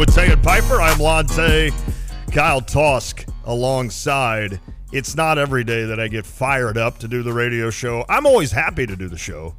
with Tay and Piper. I'm Lon Tay. Kyle Tosk alongside. It's not every day that I get fired up to do the radio show. I'm always happy to do the show,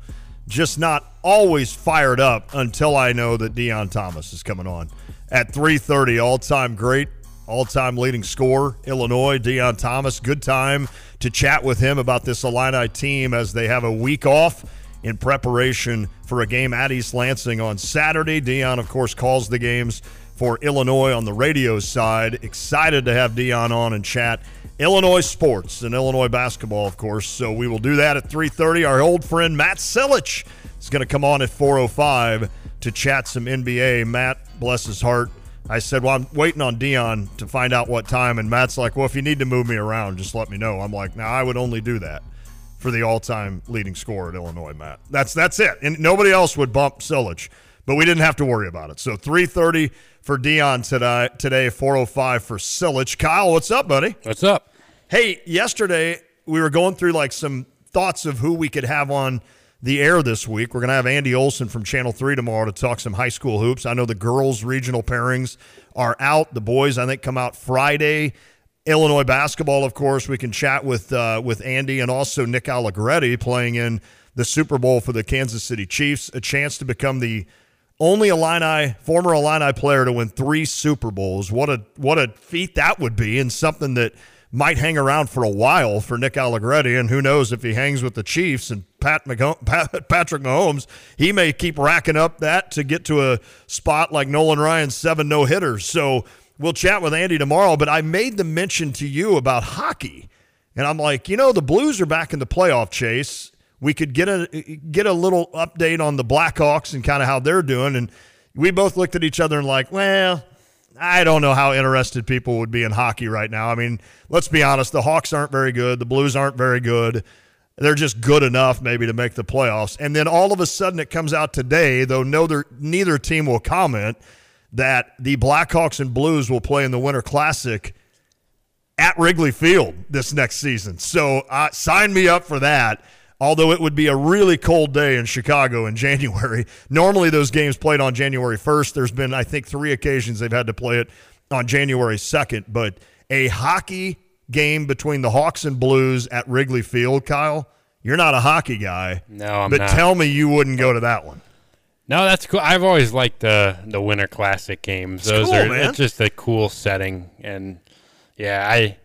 just not always fired up until I know that Deon Thomas is coming on at 3:30. All-time great, all-time leading scorer, Illinois, Deon Thomas. Good time to chat with him about this Illini team as they have a week off in preparation for a game at East Lansing on Saturday. Deon, of course, calls the games for Illinois on the radio side. Excited to have Deon on and chat Illinois sports and Illinois basketball, of course. So we will do that at 3:30. Our old friend Matt Silich is going to come on at 4:05 to chat some NBA. Matt, bless his heart. I said, "Well, I'm waiting on Deon to find out what time," and Matt's like, "Well, if you need to move me around, just let me know." I'm like, "Now, I would only do that." For the all-time leading scorer at Illinois, Matt. That's that's it, and nobody else would bump Silich, but we didn't have to worry about it. So 3:30 for Deon today. Today, 4:05 for Silich. Kyle, what's up, buddy? What's up? Hey, yesterday we were going through like some thoughts of who we could have on the air this week. We're going to have Andy Olson from Channel 3 tomorrow to talk some high school hoops. I know the girls' regional pairings are out. The boys, I think, come out Friday. Illinois basketball, of course, we can chat with uh, with Andy and also Nick Allegretti playing in the Super Bowl for the Kansas City Chiefs. A chance to become the only Illini former Illini player to win three Super Bowls. What a what a feat that would be, and something that might hang around for a while for Nick Allegretti. And who knows if he hangs with the Chiefs and Pat, Pat Patrick Mahomes, he may keep racking up that to get to a spot like Nolan Ryan's seven no hitters. So we'll chat with Andy tomorrow. But I made the mention to you about hockey, and I'm like, you know, the Blues are back in the playoff chase we could get a get a little update on the Blackhawks and kind of how they're doing. And we both looked at each other and like, well, I don't know how interested people would be in hockey right now. I mean, let's be honest, the Hawks aren't very good, the Blues aren't very good. They're just good enough maybe to make the playoffs. And then all of a sudden it comes out today, though neither neither team will comment that the Blackhawks and Blues will play in the Winter Classic at Wrigley Field this next season. So uh, sign me up for that although it would be a really cold day in Chicago in January. Normally, those games played on January 1st. There's been, I think, three occasions they've had to play it on January 2nd. But a hockey game between the Hawks and Blues at Wrigley Field, Kyle, you're not a hockey guy. No, I'm but not. tell me you wouldn't go to that one. No, that's cool. I've always liked the the Winter Classic games. Those cool, are man. it's just a cool setting, and yeah, I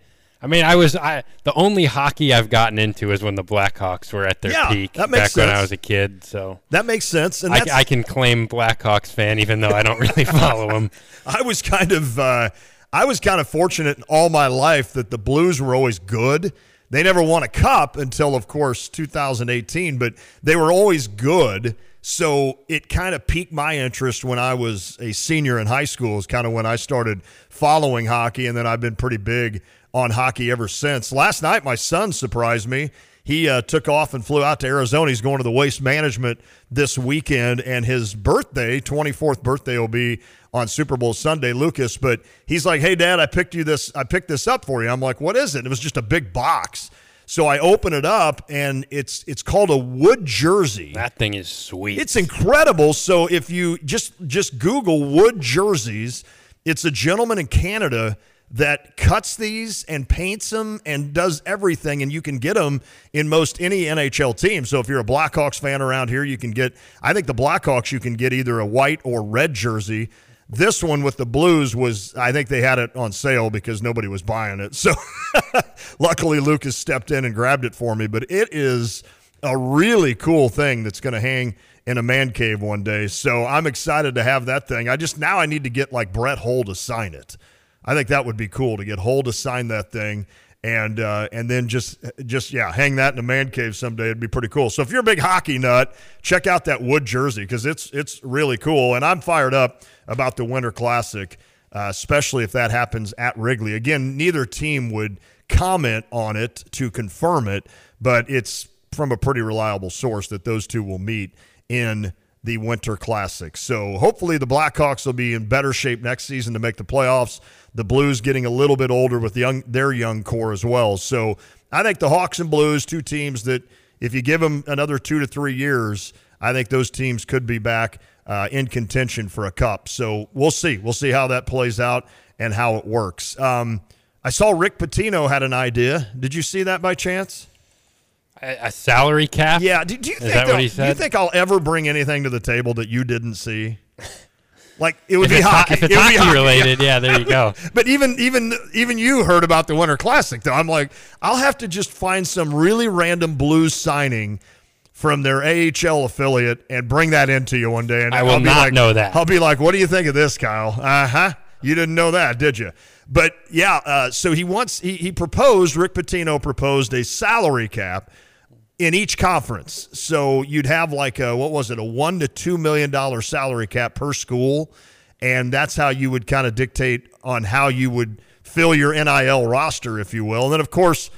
I mean, I was I the only hockey I've gotten into is when the Blackhawks were at their Yeah, peak that makes back when I was a kid. So That makes sense. And I, I can claim Blackhawks fan even though I don't really follow them. I was kind of uh, I was kind of fortunate all my life that the Blues were always good. They never won a cup until, of course, 2018, but they were always good. So it kind of piqued my interest when I was a senior in high school. Is kind of when I started following hockey, and then I've been pretty big on hockey ever since. Last night, my son surprised me. He uh, took off and flew out to Arizona. He's going to the waste management this weekend, and his birthday, 24th birthday, will be on Super Bowl Sunday, Lucas. But he's like, "Hey, Dad, I picked you this. I picked this up for you." I'm like, "What is it?" It was just a big box. So I open it up, and it's it's called a wood jersey. That thing is sweet. It's incredible. So if you just just Google wood jerseys, it's a gentleman in Canada that cuts these and paints them and does everything, and you can get them in most any NHL team. So if you're a Blackhawks fan around here, you can get. I think the Blackhawks you can get either a white or red jersey. This one with the Blues was, I think they had it on sale because nobody was buying it. So luckily Lucas stepped in and grabbed it for me. But it is a really cool thing that's going to hang in a man cave one day. So I'm excited to have that thing. I just now I need to get like Brett Hull to sign it. I think that would be cool to get Hull to sign that thing and uh, and then just just yeah hang that in a man cave someday. It'd be pretty cool. So if you're a big hockey nut, check out that wood jersey because it's it's really cool. And I'm fired up about the Winter Classic, uh, especially if that happens at Wrigley. Again, neither team would comment on it to confirm it, but it's from a pretty reliable source that those two will meet in the Winter Classic. So hopefully the Blackhawks will be in better shape next season to make the playoffs. The Blues getting a little bit older with young their young core as well. So I think the Hawks and Blues, two teams that if you give them another two to three years, I think those teams could be back uh, in contention for a cup. So we'll see. We'll see how that plays out and how it works. Um, I saw Rick Pitino had an idea. Did you see that by chance? A, a salary cap? Yeah. Do, do you Is think that what he Do you think I'll ever bring anything to the table that you didn't see? Like it would If be it's, ho- hockey. if it's It hockey hockey. related, yeah, there you go. But even even even you heard about the Winter Classic though. I'm like, I'll have to just find some really random Blues signing from their AHL affiliate and bring that into you one day. And I will I'll be not like, know that. I'll be like, what do you think of this, Kyle? Uh huh. You didn't know that, did you? But yeah, uh, so he wants he, he proposed. Rick Pitino proposed a salary cap in each conference. So you'd have like a what was it, a one to two million dollar salary cap per school, and that's how you would kind of dictate on how you would fill your NIL roster, if you will. And then of course,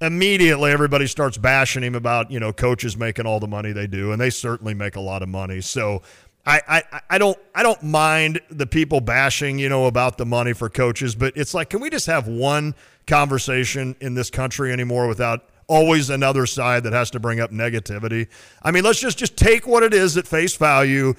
immediately everybody starts bashing him about you know coaches making all the money they do, and they certainly make a lot of money. So. I, I, I don't I don't mind the people bashing you know about the money for coaches, but it's like can we just have one conversation in this country anymore without always another side that has to bring up negativity. I mean, let's just just take what it is at face value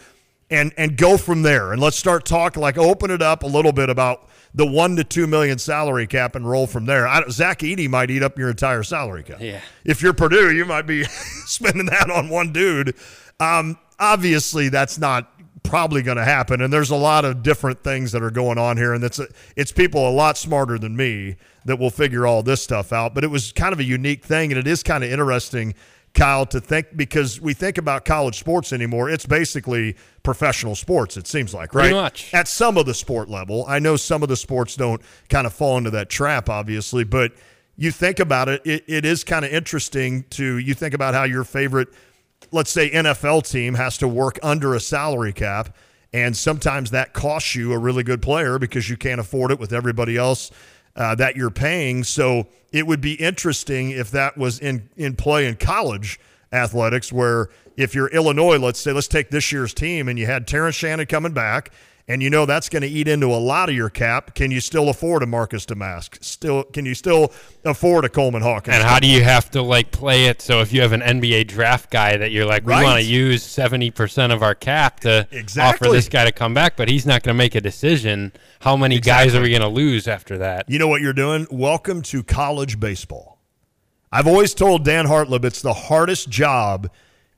and and go from there. And let's start talking like open it up a little bit about the one to two million salary cap and roll from there. I, don't- Zach Edey might eat up your entire salary cap. Yeah. If you're Purdue, you might be spending that on one dude. Um, obviously, that's not probably going to happen. And there's a lot of different things that are going on here, and it's it's people a lot smarter than me that will figure all this stuff out. But it was kind of a unique thing, and it is kind of interesting, Kyle, to think because we think about college sports anymore. It's basically professional sports. It seems like right Pretty much. at some of the sport level. I know some of the sports don't kind of fall into that trap, obviously, but you think about it, it, it is kind of interesting to you think about how your favorite, let's say NFL team has to work under a salary cap. And sometimes that costs you a really good player because you can't afford it with everybody else uh, that you're paying. So it would be interesting if that was in, in play in college athletics, where if you're Illinois, let's say, let's take this year's team, and you had Terrence Shannon coming back, and you know that's going to eat into a lot of your cap. Can you still afford a Marcus Domask? Still, can you still afford a Coleman Hawkins? And how do you have to like play it so if you have an NBA draft guy that you're like, we Right. want to use 70% of our cap to Exactly. offer this guy to come back, but he's not going to make a decision. How many guys are we going to lose after that? You know what you're doing? Welcome to college baseball. I've always told Dan Hartleb it's the hardest job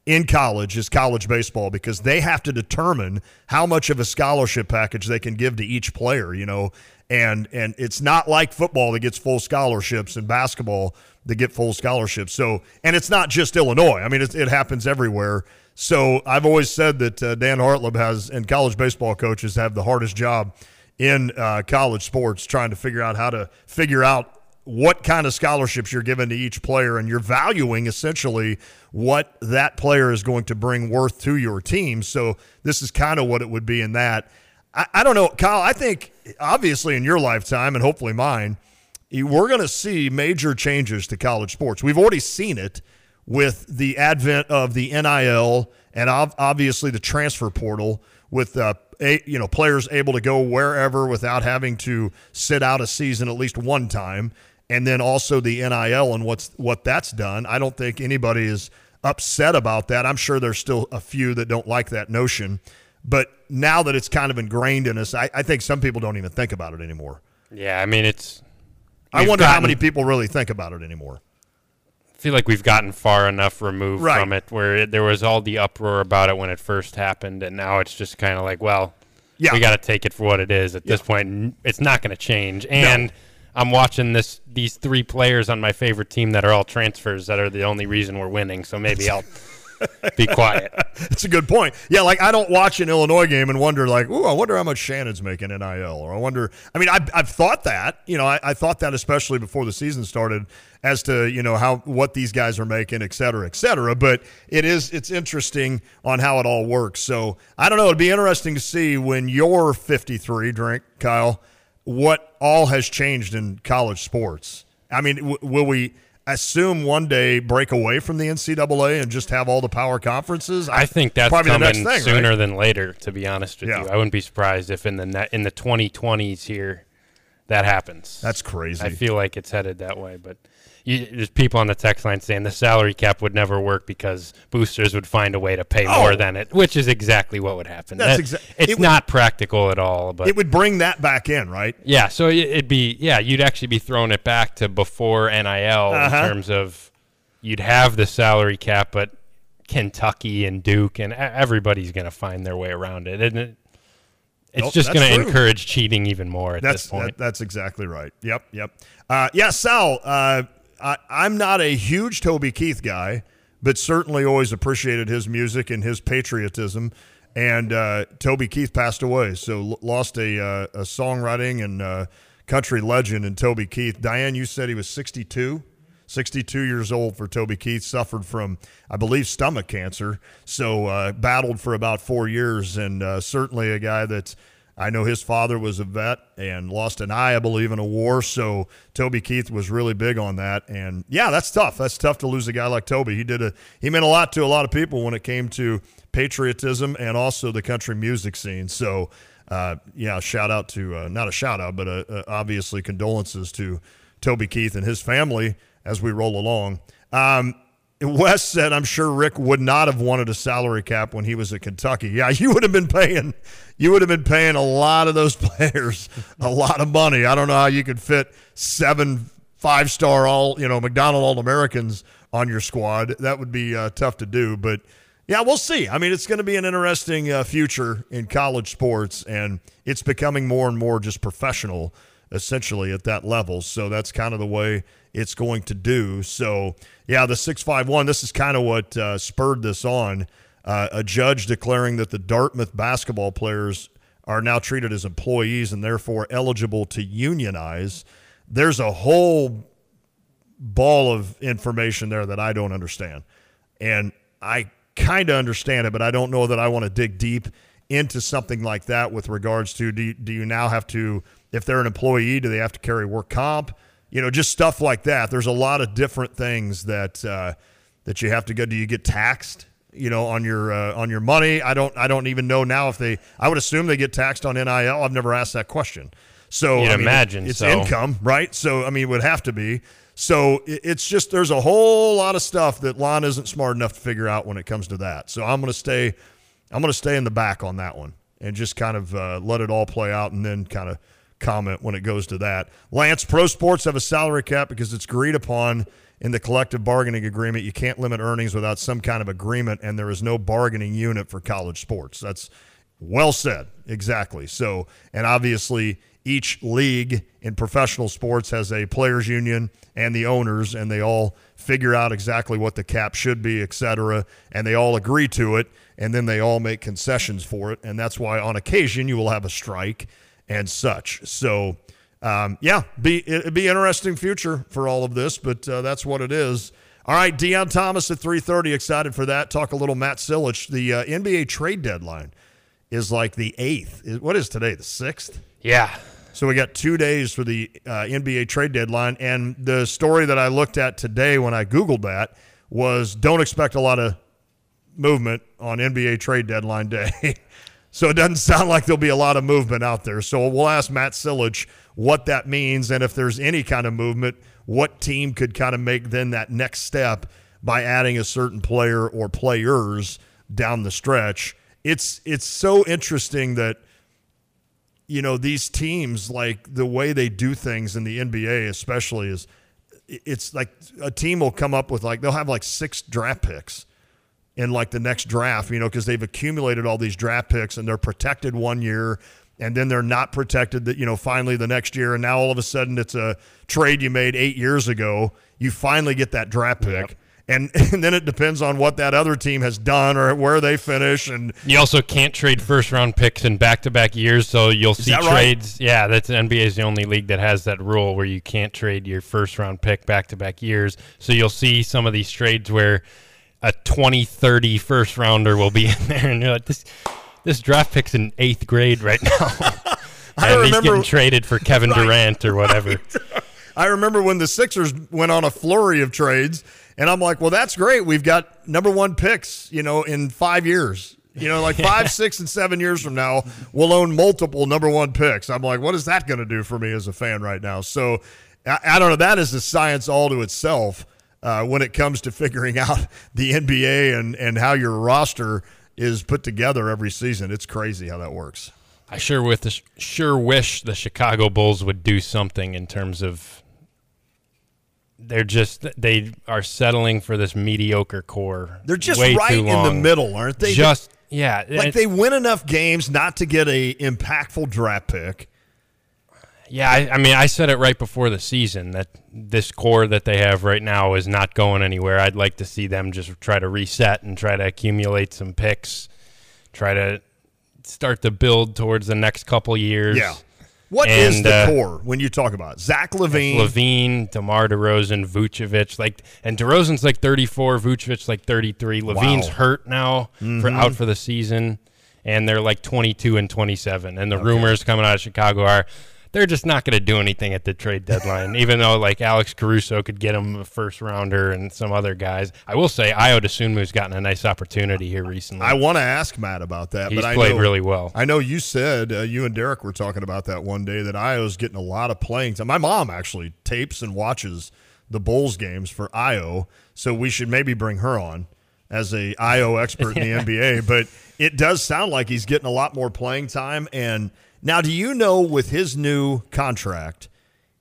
in college is college baseball because they have to determine how much of a scholarship package they can give to each player, you know. And and it's not like football that gets full scholarships and basketball that get full scholarships. So and it's not just Illinois. I mean, it, it happens everywhere. So I've always said that uh, Dan Hartleb has and college baseball coaches have the hardest job in uh, college sports trying to figure out how to figure out what kind of scholarships you're giving to each player and you're valuing essentially what that player is going to bring worth to your team. So this is kind of what it would be in that. I, I don't know, Kyle. I think obviously in your lifetime and hopefully mine, we're going to see major changes to college sports. We've already seen it with the advent of the NIL and obviously the transfer portal with uh, a, you know players able to go wherever without having to sit out a season at least one time and then also the NIL and what's what that's done. I don't think anybody is upset about that. I'm sure there's still a few that don't like that notion, but now that it's kind of ingrained in us, I, I think some people don't even think about it anymore. Yeah, I mean, it's. I wonder how many people really think about it anymore. I feel like we've gotten far enough removed Right. from it where it, there was all the uproar about it when it first happened, and now it's just kind of like, well, Yeah. we got to take it for what it is. At this point, it's not going to change. And I'm watching this these three players on my favorite team that are all transfers that are the only reason we're winning. So maybe I'll be quiet. That's a good point. Yeah, like I don't watch an Illinois game and wonder like, ooh, I wonder how much Shannon's making NIL, or I wonder. I mean, I've, I've thought that. You know, I, I thought that especially before the season started, as to you know how what these guys are making, et cetera, et cetera. But it is it's interesting on how it all works. So I don't know. It'd be interesting to see when you're 53, drink Kyle, what all has changed in college sports. I mean, w- will we? Assume one day break away from the NCAA and just have all the power conferences. I think that's probably the coming next thing, sooner right? than later. To be honest with Yeah. you, I wouldn't be surprised if in the net, in the 2020s here that happens. That's crazy. I feel like it's headed that way, but you, there's people on the text line saying the salary cap would never work because boosters would find a way to pay Oh. more than it, which is exactly what would happen. That's That- exa- it's it would- not practical at all, but It would bring that back in, right? yeah, so it- it'd be yeah, you'd actually be throwing it back to before NIL Uh-huh. in terms of you'd have the salary cap, but Kentucky and Duke and everybody's going to find their way around it, and it, it's Nope, just going to encourage cheating even more at That's this point. that, that's exactly right. Yep, yep. Uh, yeah, Sal. Uh, I, I'm not a huge Toby Keith guy, but certainly always appreciated his music and his patriotism. And uh, Toby Keith passed away, so l- lost a, uh, a songwriting and uh, country legend in Toby Keith. Diane, you said he was 62. 62 years old for Toby Keith, suffered from, I believe, stomach cancer. So uh, battled for about four years, and uh, certainly a guy that I know his father was a vet and lost an eye, I believe, in a war. So Toby Keith was really big on that, and yeah, that's tough. That's tough to lose a guy like Toby. He did a he meant a lot to a lot of people when it came to patriotism and also the country music scene. So. Uh, yeah, shout out to uh, not a shout out, but uh, uh, obviously condolences to Toby Keith and his family as we roll along. Um, Wes said, I'm sure Rick would not have wanted a salary cap when he was at Kentucky. Yeah, you would have been paying, you would have been paying a lot of those players a lot of money. I don't know how you could fit seven five star all, you know, McDonald All Americans on your squad. That would be uh, tough to do, but yeah, we'll see. I mean, it's going to be an interesting uh, future in college sports, and it's becoming more and more just professional, essentially at that level. So that's kind of the way it's going to do. So yeah, the six five one. This is kind of what uh, spurred this on. Uh, a judge declaring that the Dartmouth basketball players are now treated as employees and therefore eligible to unionize. There's a whole ball of information there that I don't understand. And I kind of understand it, but I don't know that I want to dig deep into something like that with regards to do you, do you now have to, if they're an employee, do they have to carry work comp? You know, just stuff like that. There's a lot of different things that uh, that you have to go. Do you get taxed? You know, on your uh, on your money. I don't. I don't even know now if they. I would assume they get taxed on NIL. I've never asked that question. So You'd I mean, imagine it's so. income, right? So I mean, it would have to be. So it- it's just there's a whole lot of stuff that Lon isn't smart enough to figure out when it comes to that. So I'm going to stay, I'm going to stay in the back on that one and just kind of uh, let it all play out and then kind of comment when it goes to that. Lance, pro sports have a salary cap because it's agreed upon in the collective bargaining agreement. You can't limit earnings without some kind of agreement, and there is no bargaining unit for college sports. That's well said. Exactly. So, and obviously, each league in professional sports has a players union and the owners, and they all figure out exactly what the cap should be, et cetera, and they all agree to it, and then they all make concessions for it. And that's why, on occasion, you will have a strike and such. So, um, yeah, be it'd be interesting future for all of this, but uh, that's what it is. All right, Deon Thomas at three thirty. Excited for that. Talk a little Matt Silich. The uh, NBA trade deadline is like the eighth. What is today? The sixth. yeah, So we got two days for the uh, NBA trade deadline, and the story that I looked at today when I googled that was don't expect a lot of movement on NBA trade deadline day. so it doesn't sound like there'll be a lot of movement out there. So we'll ask Matt Silich what that means, and if there's any kind of movement, what team could kind of make then that next step by adding a certain player or players down the stretch. It's it's so interesting that you know these teams like the way they do things in the NBA especially is it's like a team will come up with like they'll have like six draft picks in like the next draft, you know, because they've accumulated all these draft picks and they're protected one year and then they're not protected that, you know, finally the next year. And now all of a sudden it's a trade you made eight years ago. You finally get that draft pick. And, and then it depends on what that other team has done or where they finish. And You also can't trade first round picks in back to back years, so you'll see that right? trades. Yeah, that's NBA is the only league that has that rule where you can't trade your first round pick back to back years. So you'll see some of these trades where a 20, 30 first rounder will be in there, and you're like, this this draft pick's in eighth grade right now. I and he's remember- getting traded for Kevin Durant or whatever. I remember when the Sixers went on a flurry of trades, and I'm like, well, that's great. We've got number one picks, you know, in five years. You know, like five, six, and seven years from now, we'll own multiple number one picks. I'm like, what is that going to do for me as a fan right now? So I, I don't know. That is the science all to itself uh, when it comes to figuring out the NBA and, and how your roster is put together every season. It's crazy how that works. I sure with the, sure wish the Chicago Bulls would do something in terms of they're just they are settling for this mediocre core. They're just right in the middle, aren't they? Just yeah, like they win enough games not to get a impactful draft pick. Yeah, I, I mean, I said it right before the season that this core that they have right now is not going anywhere. I'd like to see them just try to reset and try to accumulate some picks, try to start to build towards the next couple years. Yeah. What is And, the uh, core when you talk about it? Zach LaVine? LaVine, DeMar DeRozan, Vucevic, like, and DeRozan's like 34, Vucevic like 33. LaVine's hurt now Mm-hmm. for out for the season, and they're like 22 and 27. And the rumors coming out of Chicago are they're just not going to do anything at the trade deadline, even though like Alex Caruso could get him a first rounder and some other guys. I will say Ayo Dosunmu's gotten a nice opportunity here recently. I want to ask Matt about that, He's but I played know, really well. I know you said uh, you and Derek were talking about that one day that Ayo's getting a lot of playing time. My mom actually tapes and watches the Bulls games for Ayo, so we should maybe bring her on as a Ayo expert in the NBA. But it does sound like he's getting a lot more playing time. And now, do you know with his new contract?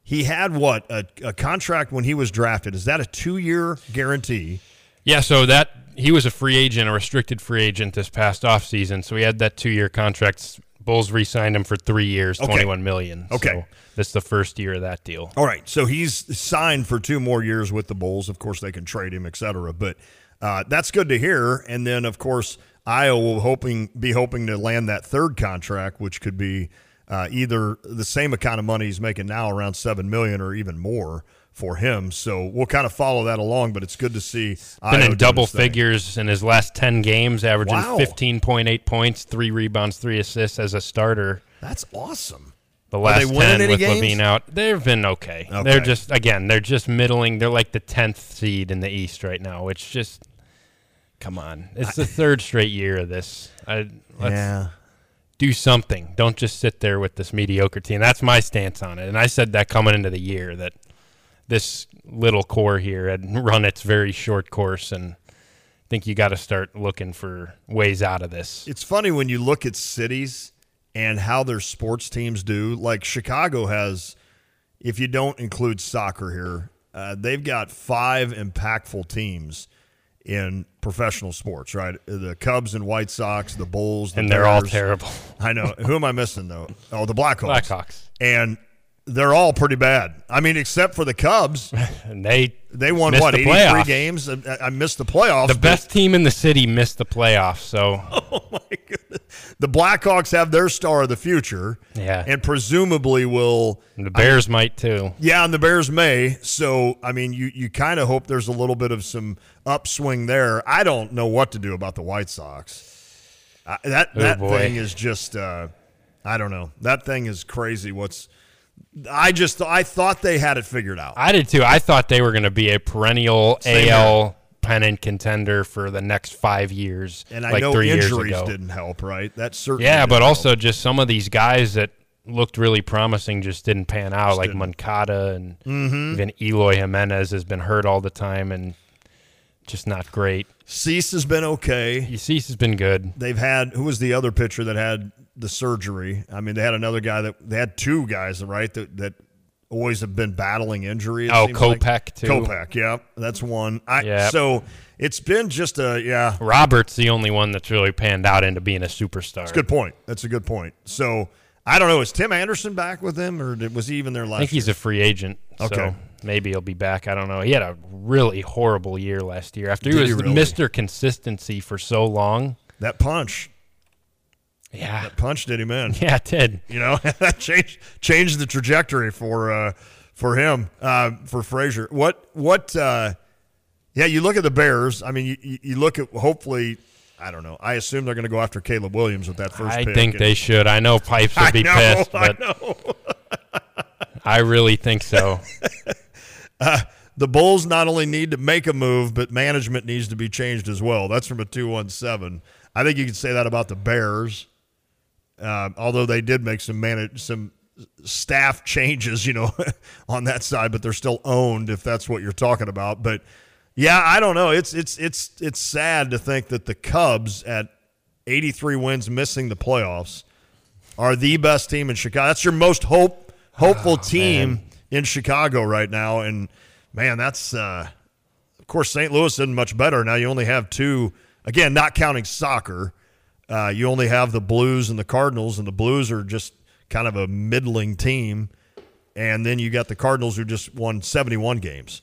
He had what a, a contract when he was drafted. Is that a two-year guarantee? Yeah, so that he was a free agent, a restricted free agent this past offseason. So he had that two year contract. Bulls re-signed him for three years, Okay. twenty one million. Okay. So this is the first year of that deal. All right, so he's signed for two more years with the Bulls. Of course, they can trade him, et cetera. But uh, that's good to hear. And then, of course, Iowa will hoping be hoping to land that third contract, which could be uh, either the same kind of money he's making now, around seven million, or even more for him. So we'll kind of follow that along. But it's good to see Been Ayo in double figures in his last ten games, averaging Wow. fifteen point eight points, three rebounds, three assists as a starter. That's awesome. The last ten with games? LaVine out, they've been okay. Okay. They're just again, they're just middling. They're like the tenth seed in the East right now, which just come on. It's the third straight year of this. I, let's, do something. Don't just sit there with this mediocre team. That's my stance on it. And I said that coming into the year that this little core here had run its very short course and I think you got to start looking for ways out of this. It's funny when you look at cities and how their sports teams do. Like Chicago has, if you don't include soccer here, uh, they've got five impactful teams in professional sports, right? The Cubs and White Sox, the Bulls, the And they're all terrible. I know. Who am I missing though? Oh, the Blackhawks. Blackhawks. And they're all pretty bad. I mean, except for the Cubs. And they They won what, the 83 games? I, I missed the playoffs. the best team in the city missed the playoffs. So Oh my goodness. The Blackhawks have their star of the future. Yeah. And presumably will the Bears might too. yeah, and the Bears may. So I mean you you kind of hope there's a little bit of some upswing there. I don't know what to do about the White Sox. Uh, that Oh, that boy. thing is just uh, I don't know. That thing is crazy. What's I just I thought they had it figured out. I did too. I thought they were going to be a perennial Same AL pennant contender for the next five years. and I like know three years injuries ago. didn't help, right? That certainly Yeah, but help. also just some of these guys that looked really promising just didn't pan out, like didn't. Moncada and Mm-hmm. even Eloy Jimenez has been hurt all the time and just not great. Cease has been okay. Cease has been good. they've had who was the other pitcher that had the surgery? I mean, they had another guy that they had two guys, right? That that always have been battling injury. Oh, seems like. Too. Kopech, yeah, that's one. I Yep. so it's been just a yeah. Robert's the only one that's really panned out into being a superstar. That's a Good point. That's a good point. So I don't know. Is Tim Anderson back with them, or was he even there last? I think he's a free agent. Okay. So maybe he'll be back. I don't know. He had a really horrible year last year. After Did he he was really? Mr. Consistency for so long. that punch. Yeah. That punch did him in. Yeah, it did. You know that changed changed the trajectory for uh, for him uh, for Frazier. What what? Uh, yeah, you look at the Bears. I mean, you- you, look at hopefully. I don't know. I assume they're going to go after Caleb Williams with that first I think and- they should. I know Pipes would I be know, pissed, I but know. I really think so. The Bulls not only need to make a move, but management needs to be changed as well. That's from a two one seven. I think you could say that about the Bears. Uh, although they did make some manage some staff changes, you know, on that side, but they're still owned if that's what you're talking about. But yeah, I don't know. It's it's it's it's sad to think that the Cubs at 83 wins, missing the playoffs, are the best team in Chicago. That's your most hope hopeful oh, team man. in Chicago right now, and man, that's uh, of course St. Louis isn't much better now. You only have two again, not counting soccer. Uh, you only have the Blues and the Cardinals, and the Blues are just kind of a middling team. And then you got the Cardinals who just won 71 games.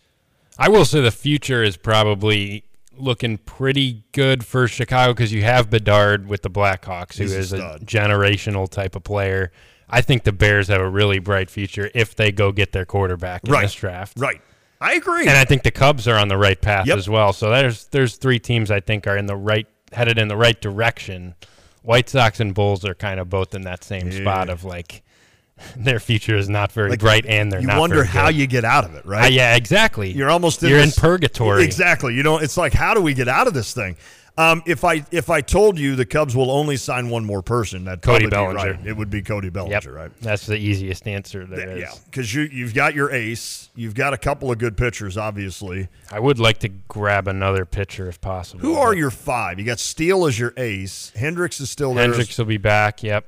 I will say the future is probably looking pretty good for Chicago because you have Bedard with the Blackhawks, who He's is a, a generational type of player. I think the Bears have a really bright future if they go get their quarterback in right. this draft. Right. I agree. And I think the Cubs are on the right path yep. as well. So there's there's three teams I think are in the right headed in the right direction. White Sox and Bulls are kind of both in that same yeah. spot of like their future is not very like, bright and they're you not. You wonder how good. you get out of it, right? Uh, yeah, exactly. You're almost in you're this, in purgatory. Exactly. You know, it's like how do we get out of this thing? Um, if I if I told you the Cubs will only sign one more person, that Cody Bellinger, right. it would be Cody Bellinger, yep. right? That's the easiest answer there yeah, because you you've got your ace, you've got a couple of good pitchers, obviously. I would like to grab another pitcher if possible. Who are your five? You got Steele as your ace. Hendricks is still there. Hendricks will be back. Yep.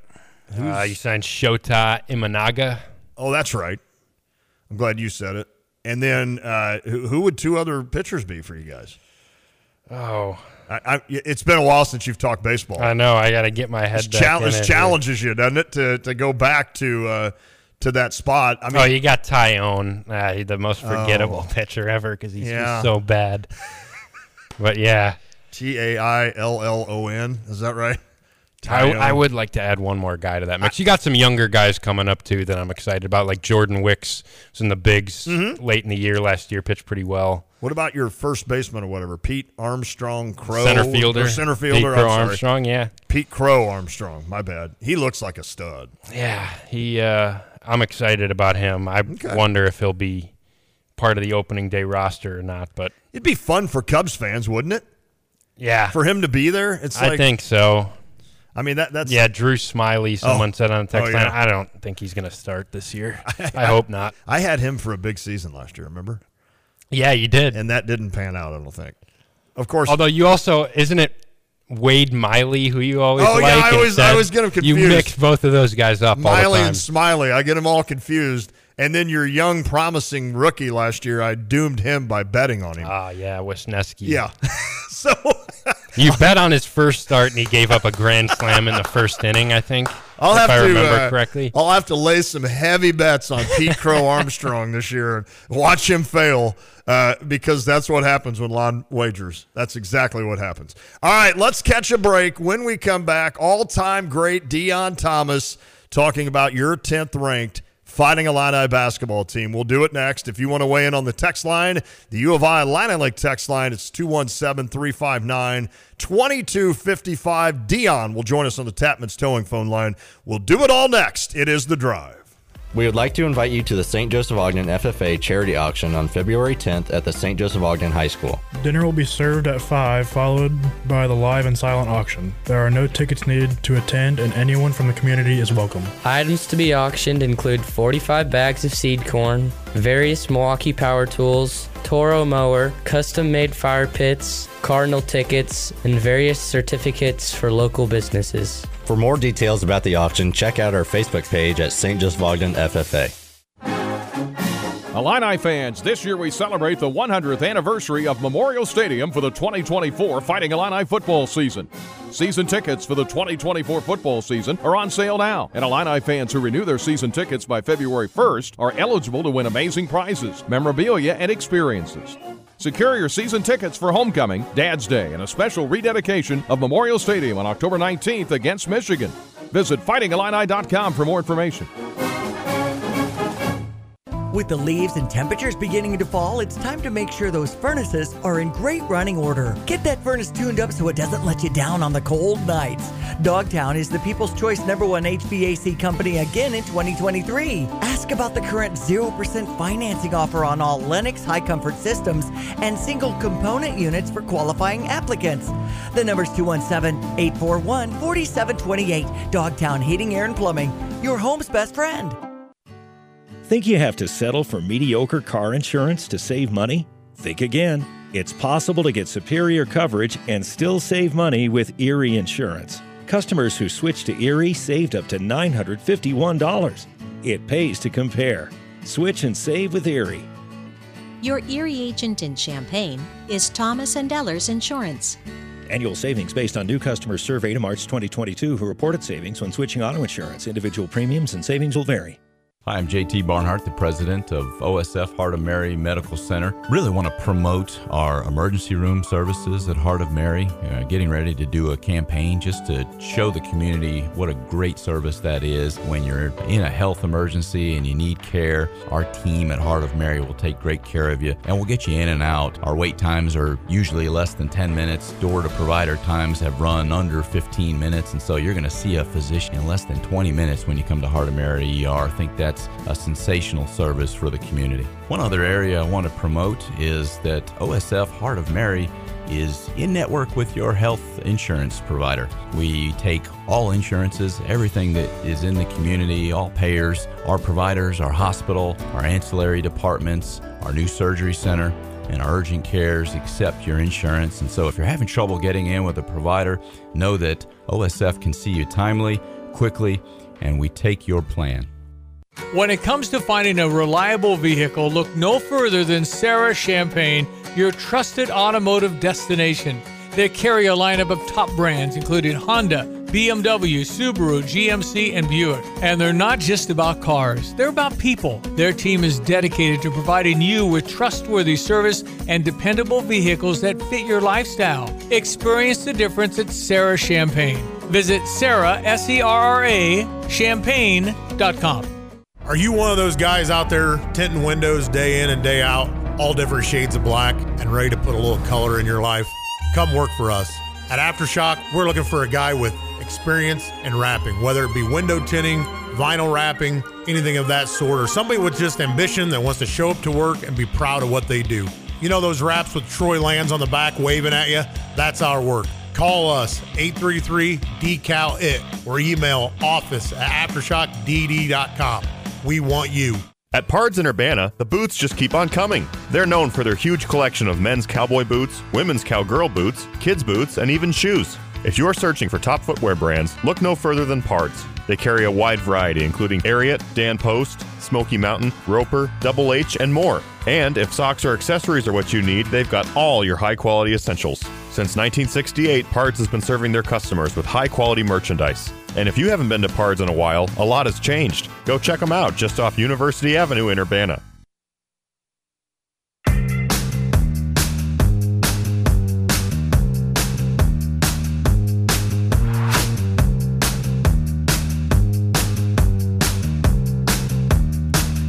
Uh, you signed Shota Imanaga. Oh, that's right. I'm glad you said it. And then uh, who, who would two other pitchers be for you guys? Oh, I, I, it's been a while since you've talked baseball. I know. I got to get my head. This, this challenges you, doesn't it, to to go back to uh, to that spot? I mean, oh, you got Taillon, uh, the most forgettable oh, pitcher ever because he's yeah. so bad. but yeah, T A I L L O N. Is that right? I, I, would like to add one more guy to that mix. You got some younger guys coming up too that I'm excited about, like Jordan Wicks was in the bigs mm-hmm. late in the year last year, pitched pretty well. What about your first baseman or whatever? Pete Armstrong Crow center fielder, center fielder. Pete Crow Armstrong, yeah. Pete Crow Armstrong. My bad. He looks like a stud. Yeah, he. Uh, I'm excited about him. I okay. wonder if he'll be part of the opening day roster or not. But it'd be fun for Cubs fans, wouldn't it? Yeah, for him to be there. It's. Like, I think so. I mean that that's yeah. Drew Smyly, Someone oh. said on the text oh, yeah. line. I don't think he's going to start this year. I, I, hope not. I had him for a big season last year. Remember? Yeah, you did, and that didn't pan out. I don't think. Of course. Although you also isn't it Wade Miley who you always oh like yeah, I always I always get them confused. You mix both of those guys up. Miley and Smyly, I get them all confused. And then your young, promising rookie last year, I doomed him by betting on him. Ah, yeah, Wesneski. Yeah. so you bet on his first start, and he gave up a grand slam in the first inning. I think. I'll have I to remember uh, correctly. I'll have to lay some heavy bets on Pete Crow Armstrong this year and watch him fail uh, because that's what happens when Lon wagers. That's exactly what happens. All right, let's catch a break. When we come back, all-time great Deon Thomas talking about your tenth ranked Fighting Illini basketball team. We'll do it next. If you want to weigh in on the text line, the U of I Illini Lake text line, it's 217 359 2255. Deon will join us on the Tapman's Towing phone line. We'll do it all next. It is The Drive. We would like to invite you to the St. Joseph Ogden FFA charity auction on February 10th at the St. Joseph Ogden High School. Dinner will be served at 5, followed by the live and silent auction. There are no tickets needed to attend, and anyone from the community is welcome. Items to be auctioned include 45 bags of seed corn, various Milwaukee power tools, Toro mower, custom made fire pits, Cardinal tickets, and various certificates for local businesses. For more details about the auction, check out our Facebook page at St. Just Ogden FFA. Illini fans, this year we celebrate the 100th anniversary of Memorial Stadium for the 2024 Fighting Illini football season. Season tickets for the 2024 football season are on sale now, and Illini fans who renew their season tickets by February 1st are eligible to win amazing prizes, memorabilia, and experiences. Secure your season tickets for homecoming, Dad's Day, and a special rededication of Memorial Stadium on October 19th against Michigan. Visit fightingillini.com for more information. With the leaves and temperatures beginning to fall, it's time to make sure those furnaces are in great running order. Get that furnace tuned up so it doesn't let you down on the cold nights. Dogtown is the People's Choice number one HVAC company again in 2023. Ask about the current 0% financing offer on all Lennox high comfort systems and single component units for qualifying applicants. The number's 217 841 4728. Dogtown Heating, Air, and Plumbing, your home's best friend. Think you have to settle for mediocre car insurance to save money? Think again. It's possible to get superior coverage and still save money with Erie Insurance. Customers who switched to Erie saved up to $951. It pays to compare. Switch and save with Erie. Your Erie agent in Champaign is Thomas and Ellers Insurance. Annual savings based on new customers surveyed in March 2022 who reported savings when switching auto insurance. Individual premiums and savings will vary. Hi, I'm JT Barnhart, the president of OSF Heart of Mary Medical Center. Really want to promote our emergency room services at Heart of Mary. Uh, getting ready to do a campaign just to show the community what a great service that is. When you're in a health emergency and you need care, our team at Heart of Mary will take great care of you and we'll get you in and out. Our wait times are usually less than 10 minutes. Door to provider times have run under 15 minutes, and so you're going to see a physician in less than 20 minutes when you come to Heart of Mary ER. I think that that's a sensational service for the community. One other area I want to promote is that OSF Heart of Mary is in network with your health insurance provider. We take all insurances, everything that is in the community, all payers, our providers, our hospital, our ancillary departments, our new surgery center, and our urgent cares accept your insurance. And so if you're having trouble getting in with a provider, know that OSF can see you timely, quickly, and we take your plan. When it comes to finding a reliable vehicle, look no further than Serra Champaign, your trusted automotive destination. They carry a lineup of top brands including Honda, BMW, Subaru, GMC, and Buick. And they're not just about cars, they're about people. Their team is dedicated to providing you with trustworthy service and dependable vehicles that fit your lifestyle. Experience the difference at Serra Champaign. Visit Serra, S E R R A, champaign.com. Are you one of those guys out there tinting windows day in and day out, all different shades of black, and ready to put a little color in your life? Come work for us. At Aftershock, we're looking for a guy with experience in wrapping, whether it be window tinting, vinyl wrapping, anything of that sort, or somebody with just ambition that wants to show up to work and be proud of what they do. You know those wraps with Troy Lands on the back waving at you? That's our work. Call us 833 decal it or email office at aftershockdd.com. We want you. At Pards in Urbana, the boots just keep on coming. They're known for their huge collection of men's cowboy boots, women's cowgirl boots, kids' boots, and even shoes. If you're searching for top footwear brands, look no further than Pards. They carry a wide variety, including Ariat, Dan Post, Smoky Mountain, Roper, Double H, and more. And if socks or accessories are what you need, they've got all your high quality essentials. Since 1968, Pards has been serving their customers with high quality merchandise. And if you haven't been to Pards in a while, a lot has changed. Go check them out just off University Avenue in Urbana.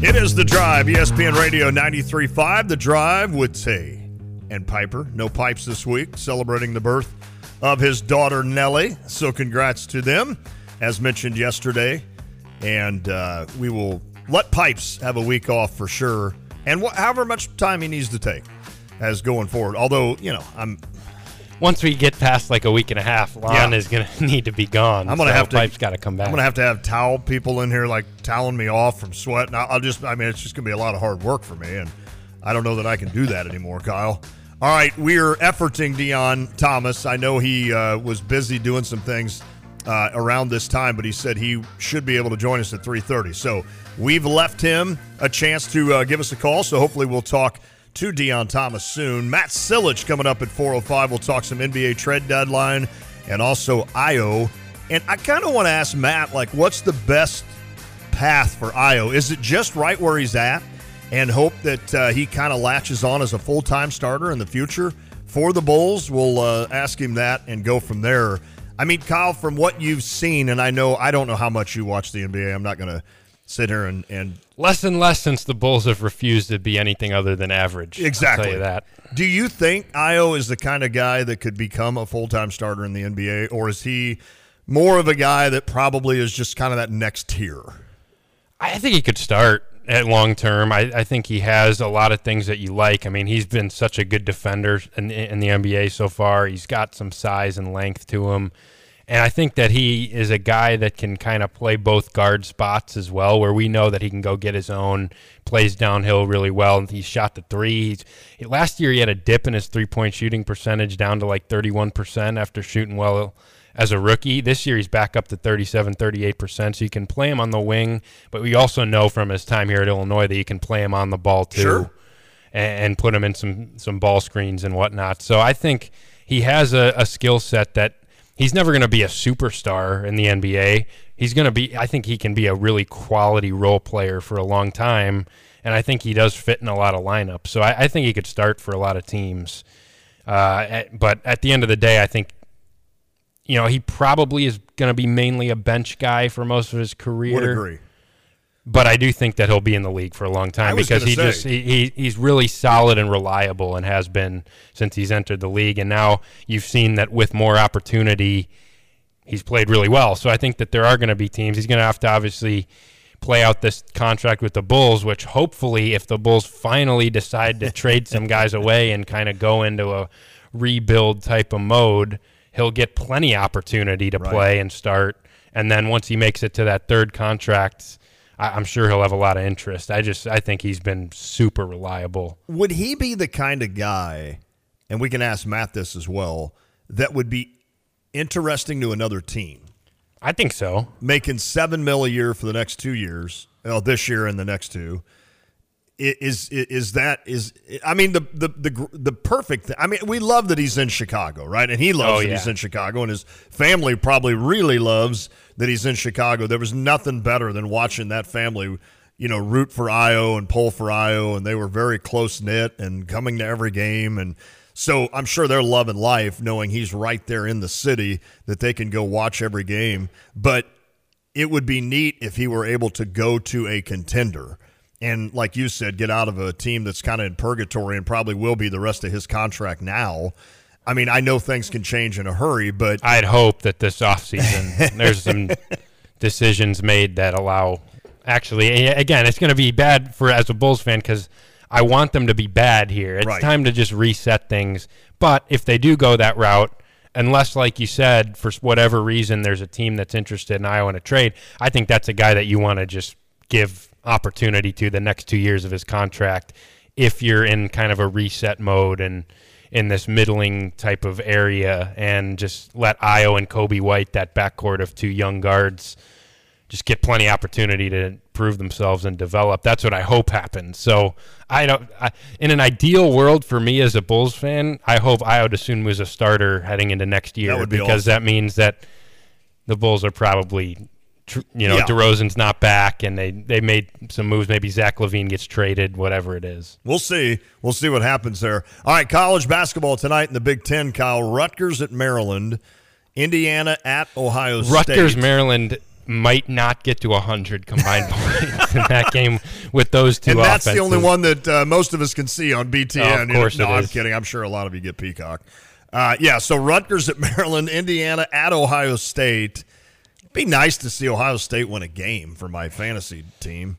It is The Drive, ESPN Radio 93.5. The Drive with Tay and Piper. No pipes this week, celebrating the birth of his daughter Nellie. So congrats to them, as mentioned yesterday. And uh, we will let Pipes have a week off for sure, and wh- however much time he needs to take as going forward. Although you know, I'm Once we get past like a week and a half, Lon Yeah. is going to need to be gone. I'm gonna so have to. Pipe's got to come back. I'm gonna have to have towel people in here like toweling me off from sweat. And I'll I'll just. I mean, it's just gonna be a lot of hard work for me, and I don't know that I can do that anymore, Kyle. All right, we are efforting Deon Thomas. I know he uh, was busy doing some things uh, around this time, but he said he should be able to join us at 3:30. So we've left him a chance to uh, give us a call. So hopefully we'll talk to Deon Thomas soon. Matt Silich coming up at 4:05. We'll talk some NBA trade deadline and also Ayo. And I kind of want to ask Matt, like, what's the best path for Ayo? Is it just right where he's at and hope that uh, he kind of latches on as a full time starter in the future for the Bulls? We'll uh, ask him that and go from there. I mean, Kyle, from what you've seen, and I know I don't know how much you watch the NBA. I'm not going to sit here and, and less and less since the Bulls have refused to be anything other than average. I'll Exactly. tell you that. Do you think Ayo is the kind of guy that could become a full time starter in the NBA, or is he more of a guy that probably is just kind of that next tier? I think he could start at long term. I, I think he has a lot of things that you like. I mean, he's been such a good defender in, in the NBA so far. He's got some size and length to him. And I think that he is a guy that can kind of play both guard spots as well, where we know that he can go get his own, plays downhill really well, and he shot the three. He's, last year he had a dip in his three point shooting percentage down to like 31% after shooting well as a rookie. This year he's back up to 37, 38%, so you can play him on the wing, but we also know from his time here at Illinois that you can play him on the ball too. Sure. And, and put him in some some ball screens and whatnot. So I think he has a, a skill set that he's never going to be a superstar in the NBA. He's going to be, I think he can be a really quality role player for a long time. And I think he does fit in a lot of lineups. So I, I think he could start for a lot of teams. Uh, but at the end of the day, I think, you know, he probably is going to be mainly a bench guy for most of his career. Would agree. But I do think that he'll be in the league for a long time because he say. just he, he he's really solid and reliable and has been since he's entered the league. And now you've seen that with more opportunity, he's played really well. So I think that there are going to be teams. He's going to have to obviously play out this contract with the Bulls, which hopefully, if the Bulls finally decide to trade some guys away and kind of go into a rebuild type of mode, he'll get plenty opportunity to play and start. And then once he makes it to that third contract, I, I'm sure he'll have a lot of interest. I just I think he's been super reliable. Would he be the kind of guy, and we can ask Matt this as well, that would be interesting to another team? I think so. Making seven mil a year for the next two years, well, this year and the next two. Is is, is that is I mean the the the the perfect thing. I mean we love that he's in Chicago, right? And he loves Oh, that yeah. he's in Chicago, and his family probably really loves that he's in Chicago. There was nothing better than watching that family, you know, root for Ayo and pull for Ayo, and they were very close knit and coming to every game, and so I'm sure they're loving life, knowing he's right there in the city that they can go watch every game. But it would be neat if he were able to go to a contender and like you said get out of a team that's kind of in purgatory and probably will be the rest of his contract now i mean i know things can change in a hurry but I'd hope that this offseason there's some decisions made that allow. Actually, again, it's going to be bad for as a Bulls fan because I want them to be bad here. It's Right. time to just reset things. But if they do go that route, unless, like you said, for whatever reason, there's a team that's interested in Ayo in a trade, I think that's a guy that you want to just give opportunity to the next two years of his contract if you're in kind of a reset mode and in this middling type of area and just let Ayo and Coby White, that backcourt of two young guards, just get plenty of opportunity to prove themselves and develop. That's what I hope happens. So I don't. I, in an ideal world for me as a Bulls fan, I hope Ayo Dosunmu was a starter heading into next year would be because awesome. that means that the Bulls are probably. You know, Yeah. DeRozan's not back, and they, they made some moves. Maybe Zach LaVine gets traded, whatever it is. we'll see we'll see what happens there all right college basketball tonight in the big ten kyle rutgers at maryland indiana at ohio Rutgers, state Rutgers, Maryland might not get to 100 combined points in that game with those two and that's the only one that uh, most of us can see on BTN. Oh, of course no, I'm kidding. I'm sure a lot of you get Peacock. Uh, yeah, so Rutgers at Maryland, Indiana at Ohio State. Be nice to see Ohio State win a game for my fantasy team,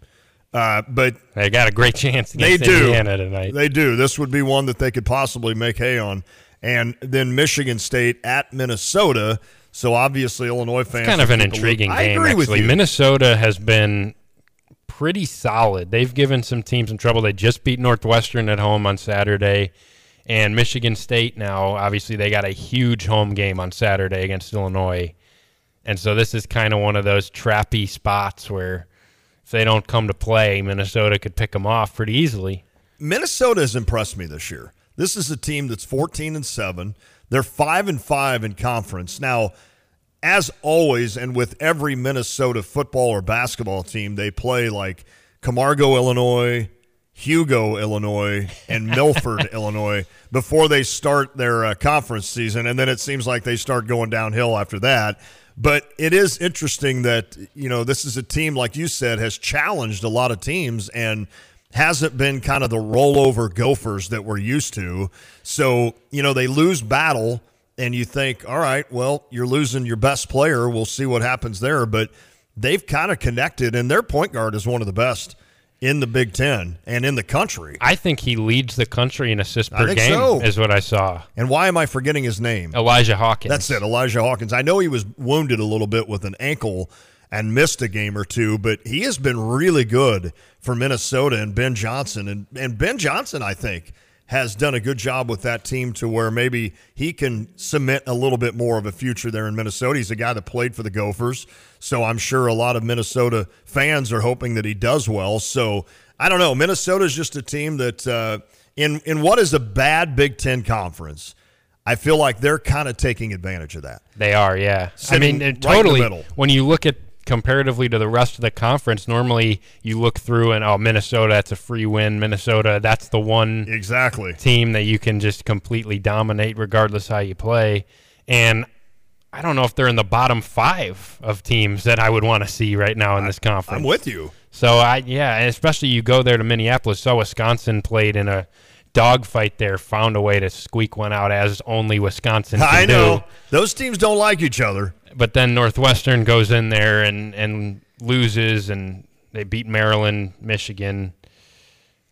uh, but They got a great chance they against do. Indiana tonight. They do. This would be one that they could possibly make hay on. And then Michigan State at Minnesota. So obviously Illinois fans. It's kind of an will keep a look- intriguing I game, agree with actually. you. Minnesota has been pretty solid. They've given some teams some trouble. They just beat Northwestern at home on Saturday. And Michigan State now, obviously, they got a huge home game on Saturday against Illinois. And so this is kind of one of those trappy spots where if they don't come to play, Minnesota could pick them off pretty easily. Minnesota has impressed me this year. This is a team that's 14 and 7. They're 5 and 5 in conference. Now, as always and with every Minnesota football or basketball team, they play like Camargo, Illinois, Hugo, Illinois, and Milford, Illinois before they start their uh, conference season and then it seems like they start going downhill after that. But it is interesting that, you know, this is a team like you said has challenged a lot of teams and hasn't been kind of the rollover gophers that we're used to. So, you know, they lose battle and you think, all right, well, you're losing your best player. We'll see what happens there. But they've kind of connected, and their point guard is one of the best in the Big Ten and in the country. I think he leads the country in assists per game, so. is what I saw. And why am I forgetting his name? Elijah Hawkins. That's it, Elijah Hawkins. I know he was wounded a little bit with an ankle and missed a game or two, but he has been really good for Minnesota and Ben Johnson. And, and Ben Johnson, I think, has done a good job with that team to where maybe he can cement a little bit more of a future there in Minnesota. He's a guy that played for the Gophers, so I'm sure a lot of Minnesota fans are hoping that he does well. So I don't know. Minnesota is just a team that, uh, in in what is a bad Big Ten conference, I feel like they're kind of taking advantage of that. They are, yeah. I mean, right in it the totally. when you look at comparatively to the rest of the conference, normally you look through and oh, Minnesota, that's a free win. Minnesota, that's the one exactly team that you can just completely dominate regardless how you play. And I don't know if they're in the bottom five of teams that I would want to see right now in this conference. I'm with you. So I yeah, and especially you go there to Minneapolis. So Wisconsin played in a dogfight there, found a way to squeak one out as only Wisconsin I know do. those teams don't like each other. But then Northwestern goes in there and and loses, and they beat Maryland, Michigan.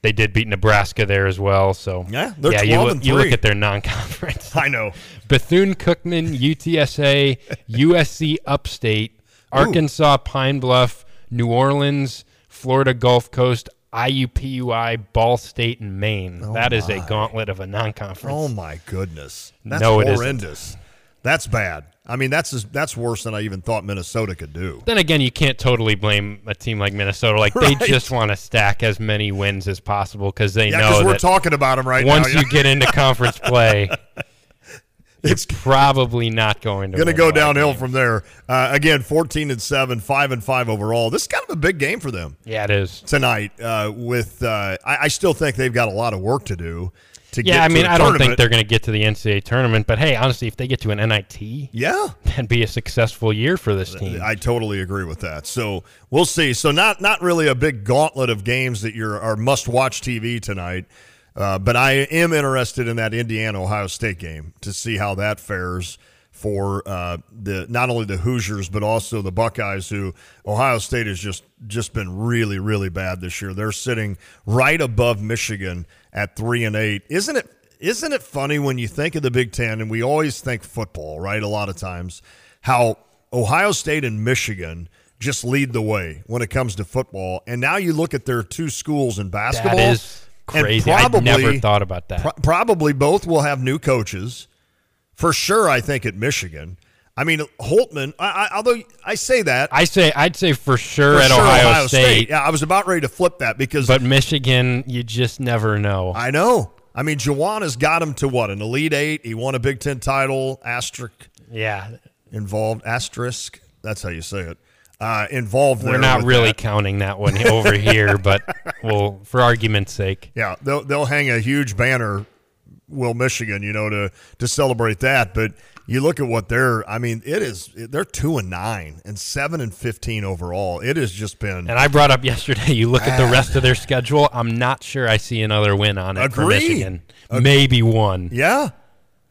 They did beat Nebraska there as well. So Yeah, they're yeah. 12 You look, and you look at their non-conference. I know. Bethune Cookman, UTSA, USC Upstate, Arkansas Pine Bluff, New Orleans, Florida Gulf Coast, IUPUI, Ball State, and Maine. Oh that is a gauntlet of a non-conference. Oh my goodness, that's No, it isn't. horrendous. That's bad. I mean, that's that's worse than I even thought Minnesota could do. Then again, you can't totally blame a team like Minnesota. Like they just want to stack as many wins as possible because they Yeah, know we're talking about 'em right now, once you get into conference play, it's probably not going to Going to go a lot of downhill games. from there. Uh, again, fourteen and seven, five and five overall. This is kind of a big game for them. Yeah, it is tonight. Uh, with uh, I, I still think they've got a lot of work to do. To yeah, I mean, I don't think they're going to get to the NCAA tournament, but hey, honestly, if they get to an NIT, yeah, that'd be a successful year for this team. I totally agree with that. So we'll see. So not not really a big gauntlet of games that you're are must watch TV tonight. Uh, but I am interested in that Indiana Ohio State game to see how that fares for uh, the not only the Hoosiers but also the Buckeyes, who Ohio State has just just been really really bad this year. They're sitting right above Michigan at three and eight. Isn't it? Isn't it funny when you think of the Big Ten and we always think football, right? A lot of times, how Ohio State and Michigan just lead the way when it comes to football. And now you look at their two schools in basketball. is and crazy. I never thought about that. pro- probably both will have new coaches. For sure, I think at Michigan. I mean, Holtmann. I, I, although I say that, I say I'd say for sure for at sure Ohio, State, Yeah, I was about ready to flip that because but Michigan, you just never know. I know. I mean, Juwan has got him to what an Elite Eight. He won a Big Ten title. Asterisk. Yeah. Involved. Asterisk. That's how you say it. Uh, involved. We're not really that. counting that one over here, but well, for argument's sake. Yeah, they'll they'll hang a huge banner, will Michigan, you know, to to celebrate that. But you look at what they're. I mean, it is they're two and nine and seven and fifteen overall. It has just been. And I brought up yesterday, you look at the rest of their schedule, I'm not sure I see another win on it for Michigan. Maybe one. Yeah,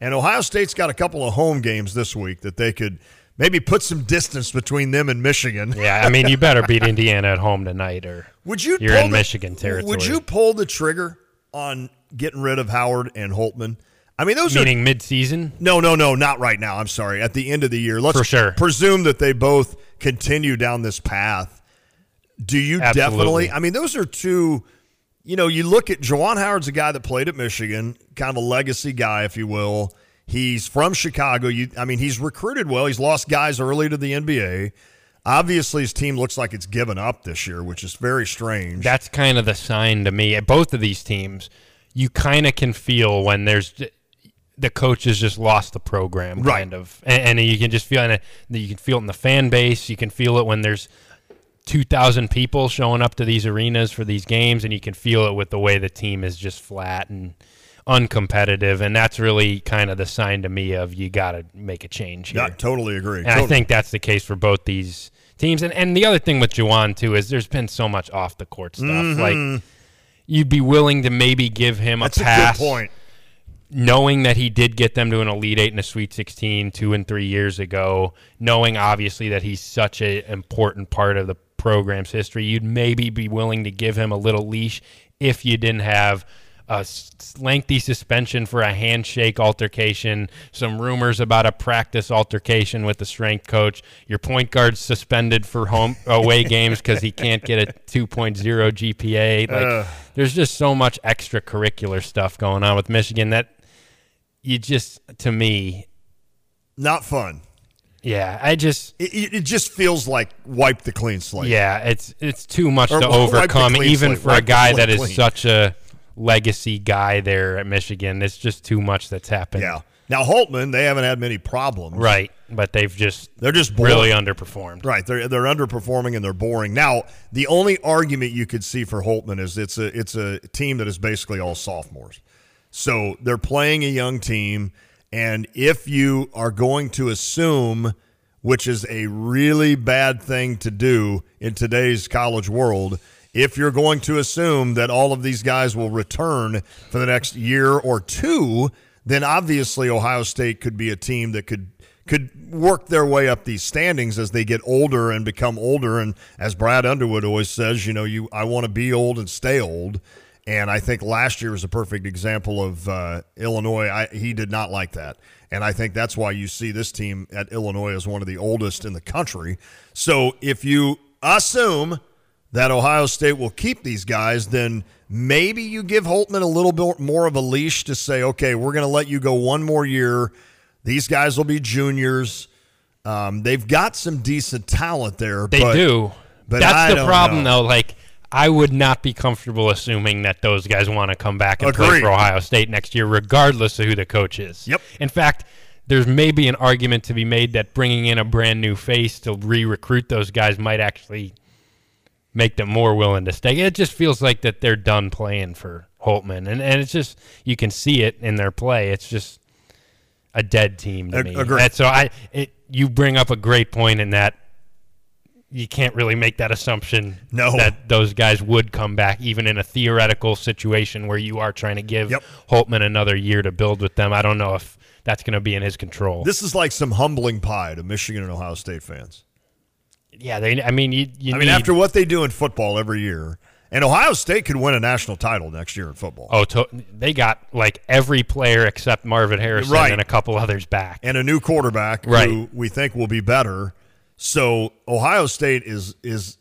and Ohio State's got a couple of home games this week that they could maybe put some distance between them and Michigan. Yeah, I mean, you better beat Indiana at home tonight, or Would you? You're in the- Michigan territory. Would you pull the trigger on getting rid of Howard and Holtmann? I mean, those meaning are mid-season? No, no, no, not right now. I'm sorry. At the end of the year, let's For sure. presume that they both continue down this path. Do you Absolutely. definitely? I mean, those are two. You know, you look at Juwan Howard's a guy that played at Michigan, kind of a legacy guy, if you will. He's from Chicago. You, I mean, he's recruited well. He's lost guys early to the NBA. Obviously, his team looks like it's given up this year, which is very strange. That's kind of the sign to me. At both of these teams, you kind of can feel when there's the coach has just lost the program, Right. kind of, and, and you can just feel it. You can feel it in the fan base. You can feel it when there's two thousand people showing up to these arenas for these games, and you can feel it with the way the team is just flat and uncompetitive, and that's really kind of the sign to me of you got to make a change here. Yeah, totally agree. And I think that's the case for both these teams. And and the other thing with Juwan too is there's been so much off the court stuff. Mhm. Like you'd be willing to maybe give him That's a a pass, good point. Knowing that he did get them to an Elite Eight and a Sweet 16 two and three years ago, knowing obviously that he's such an important part of the program's history, you'd maybe be willing to give him a little leash if you didn't have a lengthy suspension for a handshake altercation, some rumors about a practice altercation with the strength coach, your point guard suspended for home away games because he can't get a 2.0 GPA. Like, Ugh. there's just so much extracurricular stuff going on with Michigan that you just, to me, Not fun. yeah, I just It, it just feels like wipe the clean slate. yeah, it's it's too much Or to overcome, even slate, for a guy that is clean. such a legacy guy there at Michigan. It's just too much that's happened. Yeah. Now Holtmann, they haven't had many problems. Right, but they've just They're just boring. really underperformed. Right, they're they're underperforming and they're boring. Now, the only argument you could see for Holtmann is it's a it's a team that is basically all sophomores. So they're playing a young team, and if you are going to assume, which is a really bad thing to do in today's college world, if you're going to assume that all of these guys will return for the next year or two, then obviously Ohio State could be a team that could could work their way up these standings as they get older and become older. And as Brad Underwood always says, you know, you I want to be old and stay old. And I think last year was a perfect example of uh, Illinois. I, he did not like that. And I think that's why you see this team at Illinois as one of the oldest in the country. So if you assume that Ohio State will keep these guys, then maybe you give Holtmann a little bit more of a leash to say, okay, we're going to let you go one more year. These guys will be juniors. Um, they've got some decent talent there. They but, do. But That's I the problem, know. though. Like, I would not be comfortable assuming that those guys want to come back and play for Ohio State next year, regardless of who the coach is. Yep. In fact, there's maybe an argument to be made that bringing in a brand new face to re-recruit those guys might actually make them more willing to stay. It just feels like that they're done playing for Holtmann, and and it's just you can see it in their play. It's just a dead team to me. agreed. And so I, it, you bring up a great point in that you can't really make that assumption No. that those guys would come back, even in a theoretical situation where you are trying to give Holtmann another year to build with them. I don't know if that's going to be in his control. This is like some humbling pie to Michigan and Ohio State fans. yeah, they. I mean, you. you I mean, need- after what they do in football every year, and Ohio State could win a national title next year in football. Oh, to, they got like every player except Marvin Harrison Right. and a couple others back. and a new quarterback Right. who we think will be better. So Ohio State is is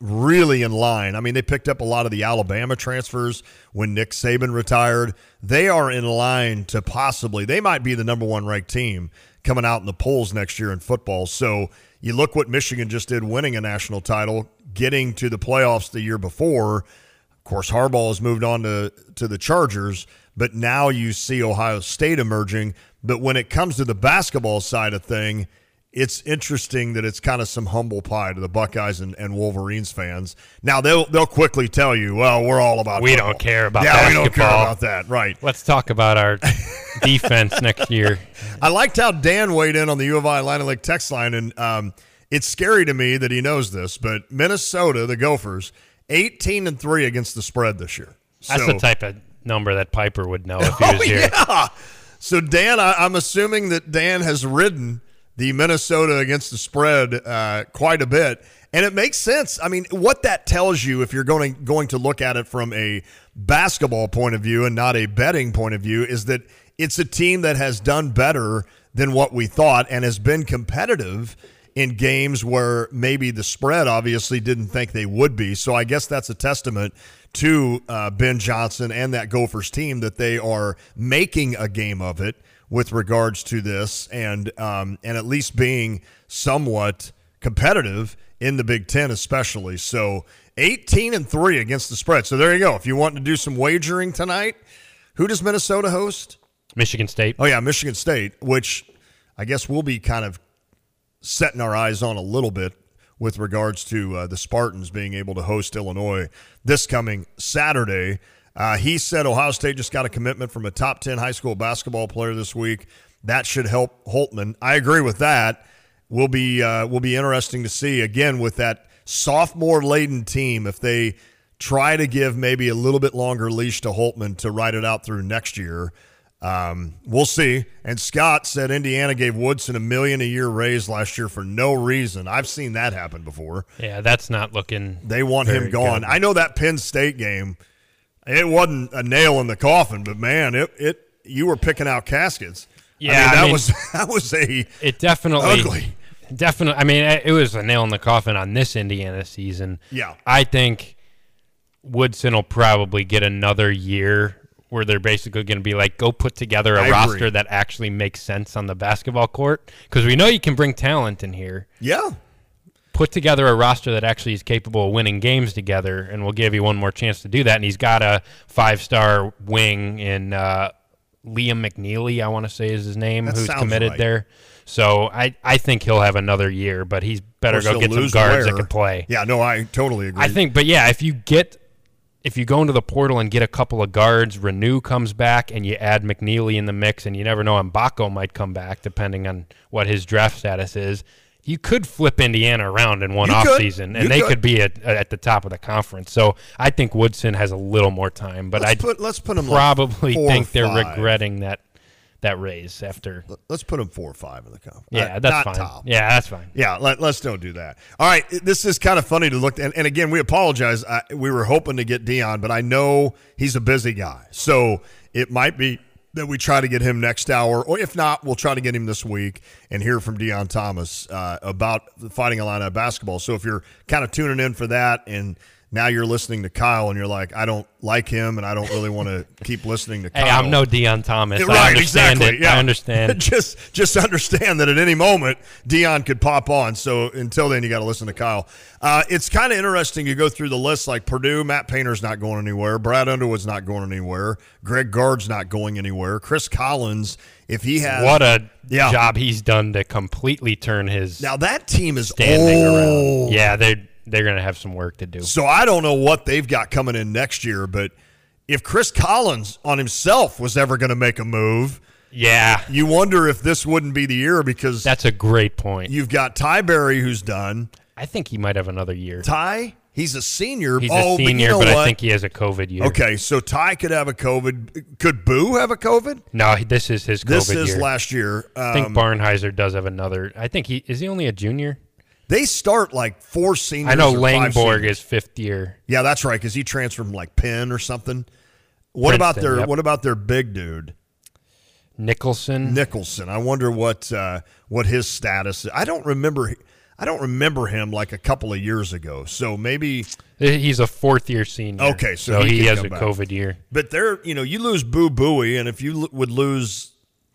really in line. I mean, they picked up a lot of the Alabama transfers when Nick Saban retired. They are in line to possibly they might be the number one ranked team coming out in the polls next year in football. So you look what Michigan just did winning a national title, getting to the playoffs the year before. Of course, Harbaugh has moved on to, to the Chargers, but now you see Ohio State emerging. But when it comes to the basketball side of thing, it's interesting that it's kind of some humble pie to the Buckeyes and, and Wolverines fans. Now they'll they'll quickly tell you, well, we're all about we football. don't care about yeah, we don't care about that, right? Let's talk about our defense next year. I liked how Dan weighed in on the U of I Atlanta Lake text line, and um, it's scary to me that he knows this, but Minnesota, the Gophers, eighteen and three against the spread this year. That's So- the type of number that Piper would know if he Oh here. yeah. So Dan, I, I'm assuming that Dan has ridden the Minnesota against the spread uh, quite a bit, and it makes sense. I mean, what that tells you, if you're going going to look at it from a basketball point of view and not a betting point of view, is that it's a team that has done better than what we thought and has been competitive in games where maybe the spread obviously didn't think they would be. So I guess that's a testament to uh, Ben Johnson and that Gophers team that they are making a game of it with regards to this and um, and at least being somewhat competitive in the Big Ten, especially. So 18 and three against the spread. So there you go. If you want to do some wagering tonight, who does Minnesota host? Michigan State. Oh yeah, Michigan State, which I guess we'll be kind of setting our eyes on a little bit with regards to uh, the Spartans being able to host Illinois this coming Saturday. Uh, he said Ohio State just got a commitment from a top 10 high school basketball player this week. That should help Holtmann. I agree with that. Will be uh, will be interesting to see again with that sophomore laden team if they try to give maybe a little bit longer leash to Holtmann to ride it out through next year. Um, we'll see. And Scott said Indiana gave Woodson a million a year raise last year for no reason. I've seen that happen before. Yeah, that's not looking. They want him gone. good. I know that Penn State game. It wasn't a nail in the coffin, but man, it it you were picking out caskets. I Yeah, mean, I that mean, was that was a It definitely ugly. Definitely. I mean, it was a nail in the coffin on this Indiana season. Yeah. I think Woodson will probably get another year where they're basically going to be like, go put together a I agree. roster that actually makes sense on the basketball court. Because we know you can bring talent in here. Yeah. Put together a roster that actually is capable of winning games together, and we'll give you one more chance to do that. And he's got a five star wing in uh, Liam McNeely, I want to say is his name, That who's committed right. there. So I, I think he'll have another year, but he's better go get some guards that can play. Yeah, no, I totally agree. I think, but yeah, if you get if you go into the portal and get a couple of guards, Reneau comes back, and you add McNeely in the mix, and you never know, Mgbako might come back depending on what his draft status is. You could flip Indiana around in one You off season, and You they could. could be at, at the top of the conference. So I think Woodson has a little more time, but I let's put him probably or think they're regretting that that raise after. Let's put him four or five in the conference. Yeah, Uh, that's not fine. top. Yeah, that's fine. Yeah, let, us don't do that. All right, this is kind of funny to look. And, and again, we apologize. I, we were hoping to get Deon, but I know he's a busy guy, so it might be that we try to get him next hour, or if not, we'll try to get him this week and hear from Deon Thomas uh, about the Fighting Illini basketball. So if you're kind of tuning in for that, and now you're listening to Kyle, and you're like, I don't like him, and I don't really want to keep listening to Kyle. Hey, I'm no Deon Thomas. I right, understand exactly. it. Yeah. I understand. just just understand that at any moment Deon could pop on. So until then, you got to listen to Kyle. Uh, it's kind of interesting. You go through the list like Purdue, Matt Painter's not going anywhere. Brad Underwood's not going anywhere. Greg Gard's not going anywhere. Chris Collins, if he has what a Yeah. job he's done to completely turn his now that team is standing old. around. Yeah, they they're gonna have some work to do. So I don't know what they've got coming in next year, but if Chris Collins on himself was ever going to make a move, yeah, you wonder if this wouldn't be the year because that's a great point. You've got Ty Berry who's done. I think he might have another year. Ty, he's a senior. He's oh, a senior, but, you know but I think he has a COVID year. Okay, so Ty could have a COVID. Could Boo have a COVID? No, this is his COVID This is year. last year. I think Um, Barnhizer does have another. I think he is he only a junior. They start like four seniors. I know or Langborg is fifth year. Yeah, that's right because he transferred from like Penn or something. What about their yep. What about their big dude Nicholson? Nicholson? I wonder what uh, what his status. is. I don't remember. I don't remember him like a couple of years ago. So maybe He's a fourth year senior. Okay, so, he, can has a back. COVID year. But they're you know you lose Boo Buie, and if you l- would lose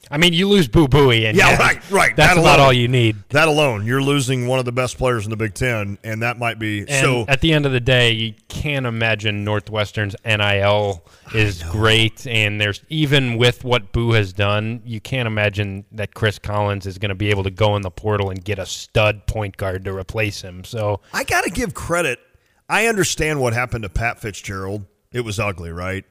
I mean, you lose Boo Buie, and yeah, right, right. That's that about all you need. That alone, you're losing one of the best players in the Big Ten, and that might be And so. at the end of the day, you can't imagine Northwestern's NIL is great, and there's even with what Boo has done, you can't imagine that Chris Collins is going to be able to go in the portal and get a stud point guard to replace him. So I got to give credit. I understand what happened to Pat Fitzgerald. It was ugly, right?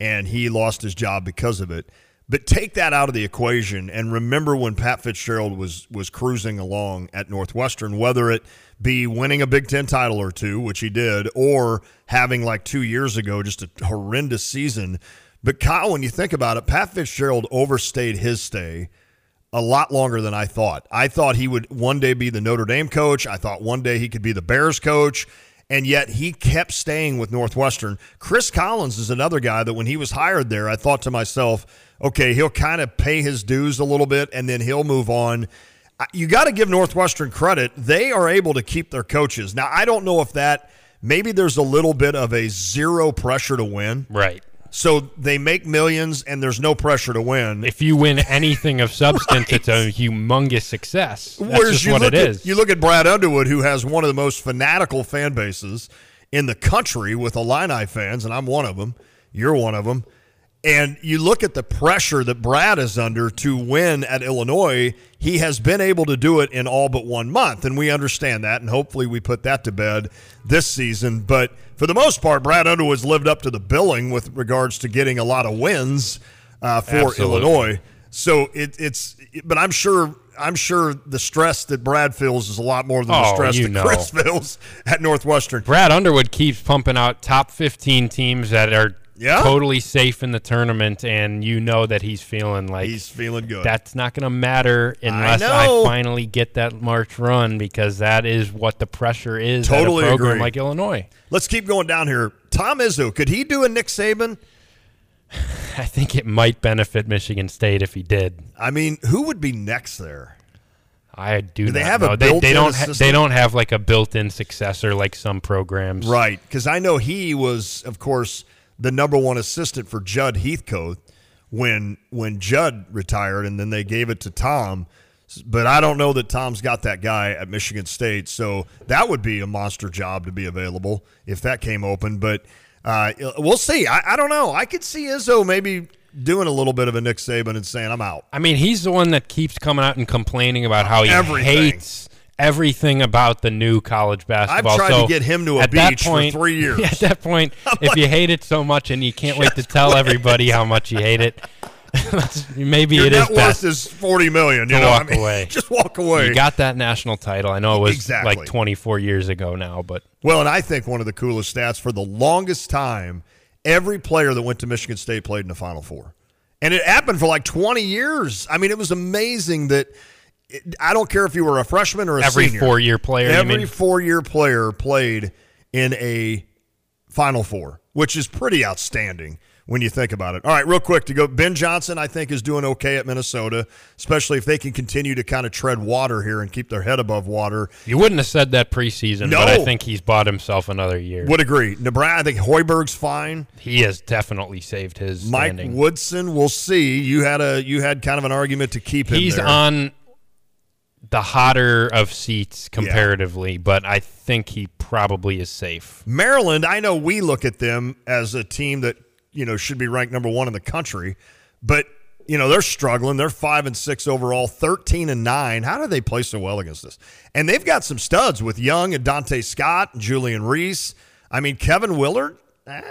And he lost his job because of it. But take that out of the equation and remember when Pat Fitzgerald was was cruising along at Northwestern, whether it be winning a Big Ten title or two, which he did, or having like two years ago just a horrendous season. But Kyle, when you think about it, Pat Fitzgerald overstayed his stay a lot longer than I thought. I thought he would one day be the Notre Dame coach. I thought one day he could be the Bears coach. And yet he kept staying with Northwestern. Chris Collins is another guy that when he was hired there, I thought to myself, okay, he'll kind of pay his dues a little bit and then he'll move on. You got to give Northwestern credit. They are able to keep their coaches. Now, I don't know if that maybe there's a little bit of a zero pressure to win. right. So they make millions and there's no pressure to win. If you win anything of substance, it's a humongous success. That's Whereas just you what it at, is. You look at Brad Underwood, who has one of the most fanatical fan bases in the country with Illini fans, and I'm one of them. You're one of them. And you look at the pressure that Brad is under to win at Illinois. He has been able to do it in all but one month, and we understand that. And hopefully, we put that to bed this season. But for the most part, Brad Underwood's lived up to the billing with regards to getting a lot of wins uh, for Absolutely. Illinois. So it, it's, but I'm sure, I'm sure the stress that Brad feels is a lot more than the Oh, stress you that know. Chris feels at Northwestern. Brad Underwood keeps pumping out top 15 teams that are Yeah. totally safe in the tournament, and you know that he's feeling like He's feeling good. That's not going to matter unless I, know. finally get that March run because that is what the pressure is Totally at a program agree. like Illinois. Let's keep going down here. Tom Izzo, could he do a Nick Saban? I think it might benefit Michigan State if he did. I mean, who would be next there? I do. Do they not have a they, they don't. Ha- they don't have like a built-in successor like some programs. Right, because I know he was, of course, the number one assistant for Jud Heathcote when when Judd retired, and then they gave it to Tom. But I don't know that Tom's got that guy at Michigan State, so that would be a monster job to be available if that came open. But uh, we'll see. I, I don't know. I could see Izzo maybe doing a little bit of a Nick Saban and saying, "I'm out." I mean, he's the one that keeps coming out and complaining about how he Everything. hates everything about the new college basketball. I've tried to get him to a beach for point- three years. At that point, if you hate it so much and you can't wait to tell quit. everybody how much you hate it, maybe Your it is net worth best is forty million. You know, walk I mean, away. Just walk away. You got that national title. I know it was Exactly. like 24 years ago now, but Well, and I think one of the coolest stats for the longest time, every player that went to Michigan State played in the Final Four. And it happened for like 20 years. I mean, it was amazing that I don't care if you were a freshman or a Every senior. four-year player, Every four-year player played in a Final Four, which is pretty outstanding when you think about it. All right, real quick to go. Ben Johnson, I think, is doing okay at Minnesota, especially if they can continue to kind of tread water here and keep their head above water. you wouldn't have said that preseason, No. but I think he's bought himself another year. Would agree. Nebraska, I think Hoiberg's fine. He has definitely saved his Mike standing. Woodson, we'll see. You had a you had kind of an argument to keep him He's there. on the hotter of seats comparatively, but I think he probably is safe. Maryland, I know we look at them as a team that, you know, should be ranked number 1 in the country, but you know, they're struggling. They're 5 and 6 overall, 13 and 9. How do they play so well against us? And they've got some studs with Young and Donta Scott and Julian Reese. I mean, Kevin Willard, eh.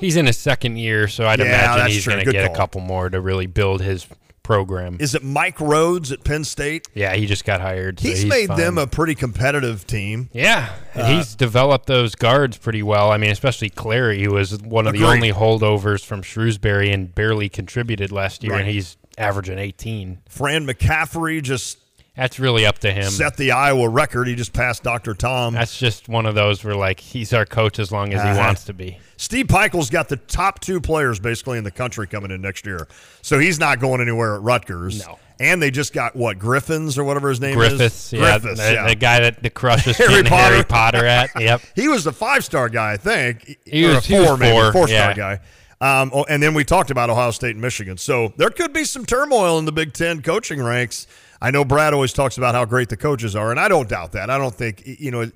He's in his second year, so I'd Yeah, imagine he's going to get call. a couple more to really build his program. is it Mike Rhoades at Penn State? yeah, he just got hired. so He's, made fine. them a pretty competitive team. Yeah, and Uh, he's developed those guards pretty well. I mean, especially Clary, who was one of the only holdovers from Shrewsberry and barely contributed last year, Right. and he's averaging 18. Fran McCaffery just That's really up to him. set the Iowa record. He just passed Dr. Tom. That's just one of those where, like, he's our coach as long as he Uh-huh. wants to be. Steve Pikiell's got the top two players basically in the country coming in next year. So he's not going anywhere at Rutgers. No. And they just got what, Griffins or whatever his name Griffiths, is? yeah, Griffiths, the, yeah. the guy that the crush is Harry getting Harry Potter. Potter at. Yep. He was a five star guy, I think. He Or was- a he was four, maybe. four, Four star yeah. guy. Um, oh, and then we talked about Ohio State and Michigan. So there could be some turmoil in the Big Ten coaching ranks. I know Brad always talks about how great the coaches are, and I don't doubt that. I don't think you know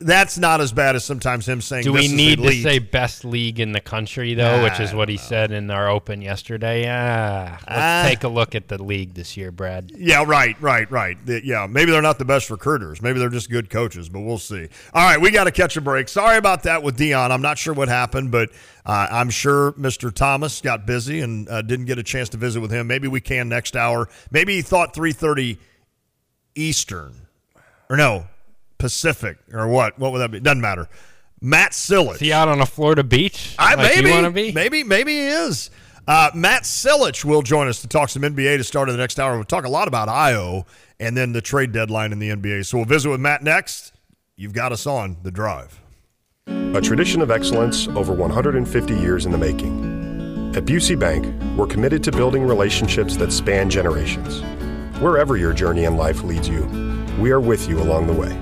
that's not as bad as sometimes him saying. Do we need to say best league in the country though, which is what he said in our open yesterday? Ah, let's Ah. take a look at the league this year, Brad. Yeah, right, right, right. Yeah, maybe they're not the best recruiters. Maybe they're just good coaches, but we'll see. All right, we got to catch a break. Sorry about that with Deon. I'm not sure what happened, but uh, I'm sure Mr. Thomas got busy and uh, didn't get a chance to visit with him. Maybe we can next hour. Maybe he thought 3:30 Eastern, or no, Pacific, or what? What would that be? Doesn't matter. Matt Silich. Is he out on a Florida beach? I like maybe maybe maybe he is. Uh, Matt Silich will join us to talk some NBA to start of the next hour. We'll talk a lot about Ayo and then the trade deadline in the NBA. So we'll visit with Matt next. You've got us on the drive. A tradition of excellence over 150 years in the making. At Busey Bank, we're committed to building relationships that span generations. Wherever your journey in life leads you, we are with you along the way,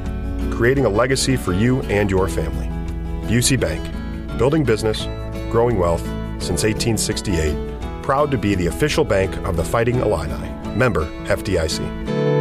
creating a legacy for you and your family. Busey Bank, building business, growing wealth since 1868, proud to be the official bank of the Fighting Illini. Member FDIC.